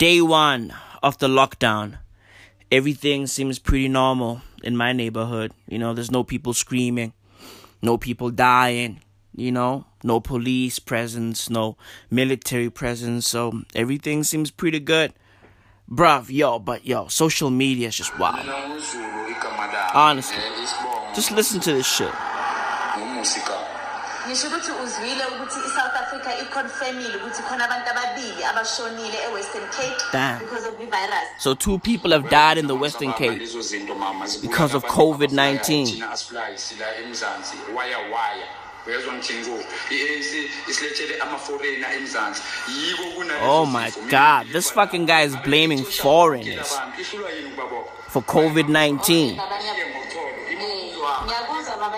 Day one of the lockdown. Everything seems pretty normal in my neighborhood. You know, there's no people screaming, no people dying, you know, no police presence, no military presence. So everything seems pretty good. Bruv, yo, but yo, social media is just wild. Honestly. Just listen to this shit. Ngisho ukuthi uzwile ukuthi i-south africa iconfirmile ukuthi khona abantu ababili abashonile e-western cape Damn. because of i-virus So two people have died in the Western Cape. because of COVID-19. Thina asifly sila emzansi waya waya uyezwa ngithini ku i-ANC isilethele ama-foreigner emzansi yiko kunalezo Oh my. God, this fucking guy is blaming foreigners Abantu, ihlulwa yini ukubabopha? for COVID-19. Nabanye abo- Eh,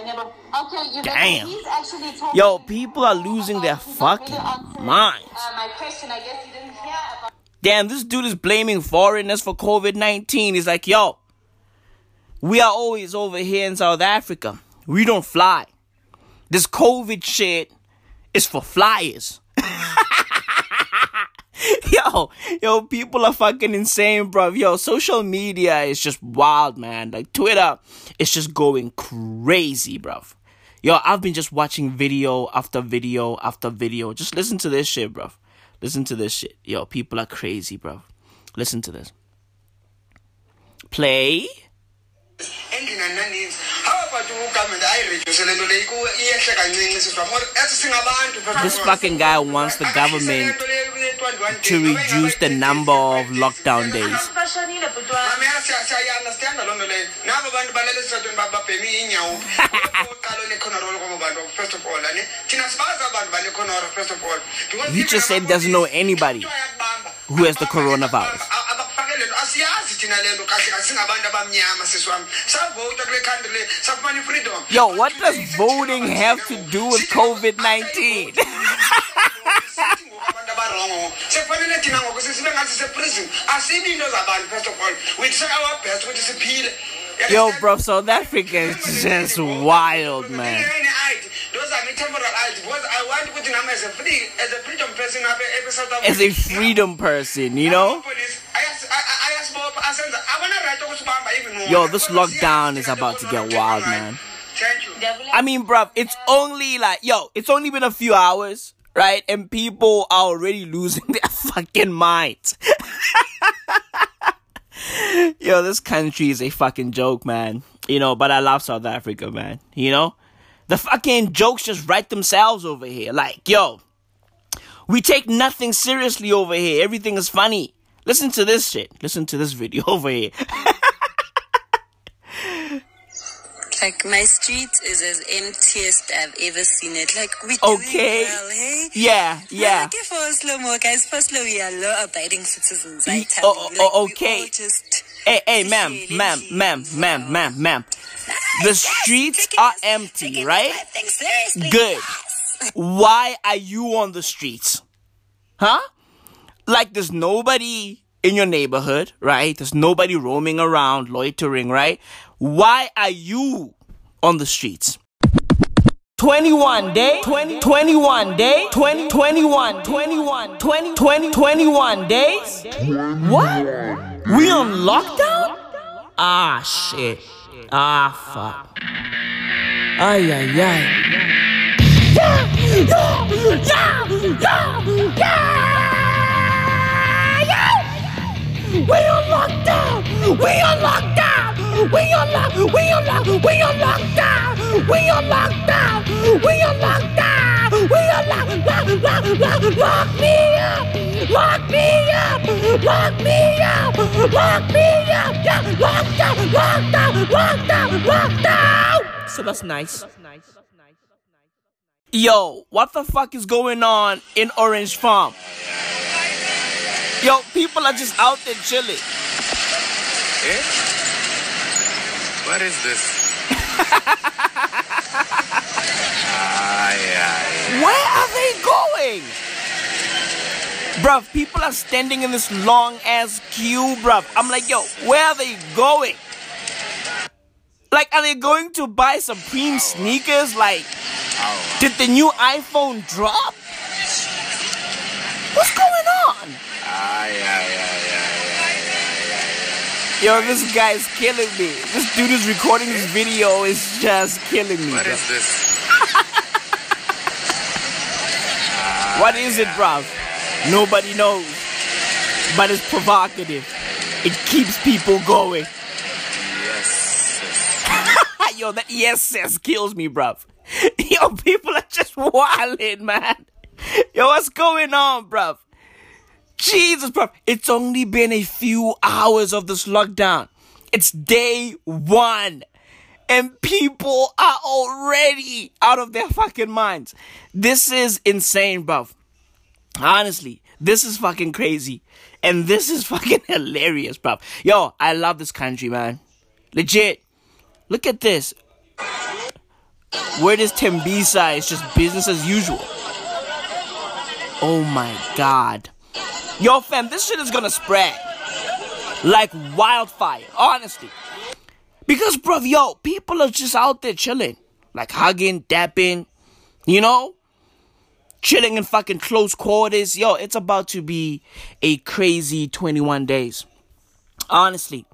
Okay, you Damn. he's actually talking Yo, people are losing their fucking minds. uh, my question, I guess you didn't hear about Damn, this dude is blaming foreigners for COVID 19. He's like, yo, we are always over here in South Africa. We don't fly. This COVID shit is for flyers. yo, yo, people are fucking insane, bro. Yo, social media is just wild, man. Like Twitter is just going crazy, bro. Yo, I've been just watching video after video after video. Just listen to this shit, bro. Listen to this shit. Yo, people are crazy, bro. Listen to this. Play. Endlini andinaninzi ababantu ugovernment ayiredyuse le nto le iku- iyehle kancinci siswa more ethi singabantu This fucking guy wants the government le nto le- le 21 to reduce the number of lockdown days. Abantu bashonile bhuti wami. Mama, siya- siyayi-understanda loo nto leyo. Nabo bantu balele esitratweni babheme iinyawo oqala onekhonoro kwabo bantu first of all ane. Thina sibazi abantu banekhonoro first of all. Because He just said he doesn't know anybody who has the coronavirus. A- abakufake le nto asiyazi thina le kahle kahle singabantu abamnyama sisi wami. Savota kule country le safumana ifreedom. Yo, what does voting have to do with COVID-19? Sithi ngoku abantu abarongo. Sekufanele thina ngoku ngathi siseprison asibi into zabantu first of all. We try our best ukuthi siphile. Yo, bro, South Africa is just wild, man. Those are my temporal eyes because i want ukuthi nami as a free as a freedom person apha apha south africa As a freedom person, you know? Yo, this Because lockdown siyazi is thina about to le get wild, right? man. thank you Ngiyavula- I mean, bruv, it's only like, yo, it's only been a few hours, right? And people are already losing their fucking minds. yo, this country is a fucking joke, man. You know, but I love South Africa, man. You know? The fucking jokes just write themselves over here. Like, yo, we take nothing seriously over here. Everything is funny. Listen to this shit. Listen to this video over here. Like my street is as emptiest I've ever seen it. Like we Okay. well, hey? Yeah, yeah. Like for slow mo, guys. For we are law-abiding citizens. I mm, tell oh, you. oh, oh Like, oh, we okay. all just Hey, hey, ma'am, ma'am, ma'am, ma'am, ma'am, ma'am. The streets are empty, right? Good. Why are you on the streets? Huh? Like there's nobody in your neighborhood, right? There's nobody roaming around, loitering, right? Why are you on the streets? 21 day, 20, 21 day, 20, 21, 21, 20, 20, 21 days? What? We on lockdown? Ah, shit. Ah, fuck. Ay, ay, ay. We on lockdown! We on lockdown! We on lock! We on lock! We on lockdown! We on lockdown! We on lockdown! We on lock! Lock! Lock! Lock! Lock me up! Lock me up! Lock me up! Lock me up! Yeah! Lockdown! Lockdown! Lockdown! Lockdown! So that's nice. So that's nice. That's nice. Yo, what the fuck is going on in Orange Farm? Yo, people are just out there chilling. Eh? What is this? Ay, ay. Where are they going? Bruv, people are standing in this long ass queue, bruv. I'm like, yo, where are they going? Like, are they going to buy Supreme sneakers? Like, did the new iPhone drop? What's going on? Ay, ay, ay. Yo, this guy is killing me. This dude is recording this video is just killing me. What bro. is this? What is it, bruv? Nobody knows. But it's provocative. It keeps people going. Yes. yes. Yo, that yes kills me, bruv. Yo, people are just wilding, man. Yo, what's going on, bruv? Jesus, bruv. It's only been a few hours of this lockdown. It's day one. And people are already out of their fucking minds. This is insane, bruv. Honestly, this is fucking crazy. And this is fucking hilarious, bruv. Yo, I love this country, man. Legit. Look at this. Where does Tembisa? It's just business as usual. Oh my god. Yo, fam, this shit is gonna spread like wildfire, honestly. Because, bruv, yo, people are just out there chilling, like hugging, dapping, you know? Chilling in fucking close quarters. Yo, it's about to be a crazy 21 days. Honestly.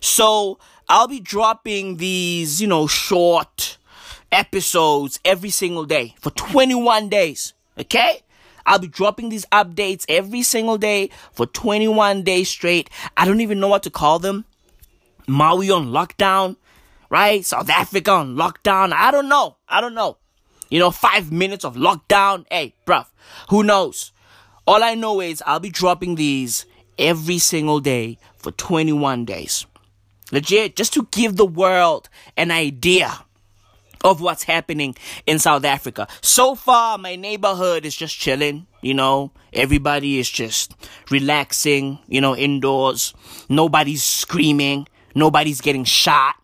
So, I'll be dropping these, you know, short episodes every single day for 21 days. Okay? I'll be dropping these updates every single day for 21 days straight. I don't even know what to call them. Maui on lockdown, right? South Africa on lockdown. I don't know. I don't know. You know, five minutes of lockdown. Hey, bruv, who knows? All I know is I'll be dropping these every single day for 21 days. Legit, just to give the world an idea of what's happening in South Africa. So far, my neighborhood is just chilling, you know. Everybody is just relaxing, you know, indoors. Nobody's screaming. Nobody's getting shot,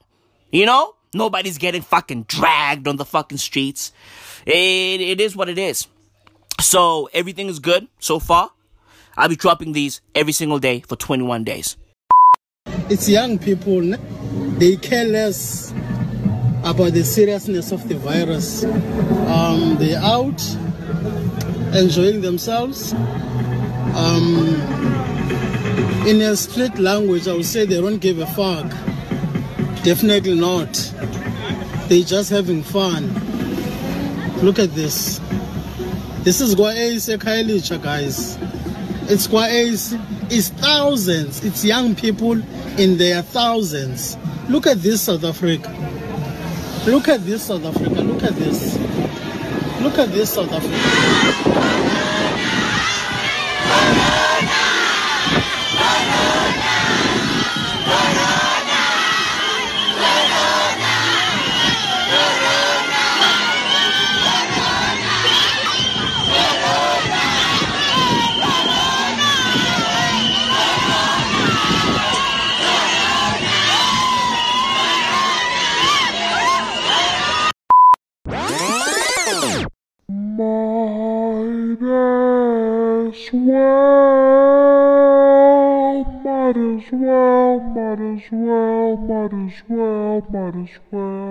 you know. Nobody's getting fucking dragged on the fucking streets. It, it is what it is. So, everything is good so far. I'll be dropping these every single day for 21 days. it's young people they care less about the seriousness of the virus um, they're out enjoying themselves um, in a street language i would say they don't give a fuck definitely not they're just having fun look at this this is Gwaese Kailicha, guys. It's Gwaese. It's thousands. It's young people in their thousands. Look at this, South Africa. Look at this, South Africa. Look at this. Look at this, South Africa. As well, might as well, might as well.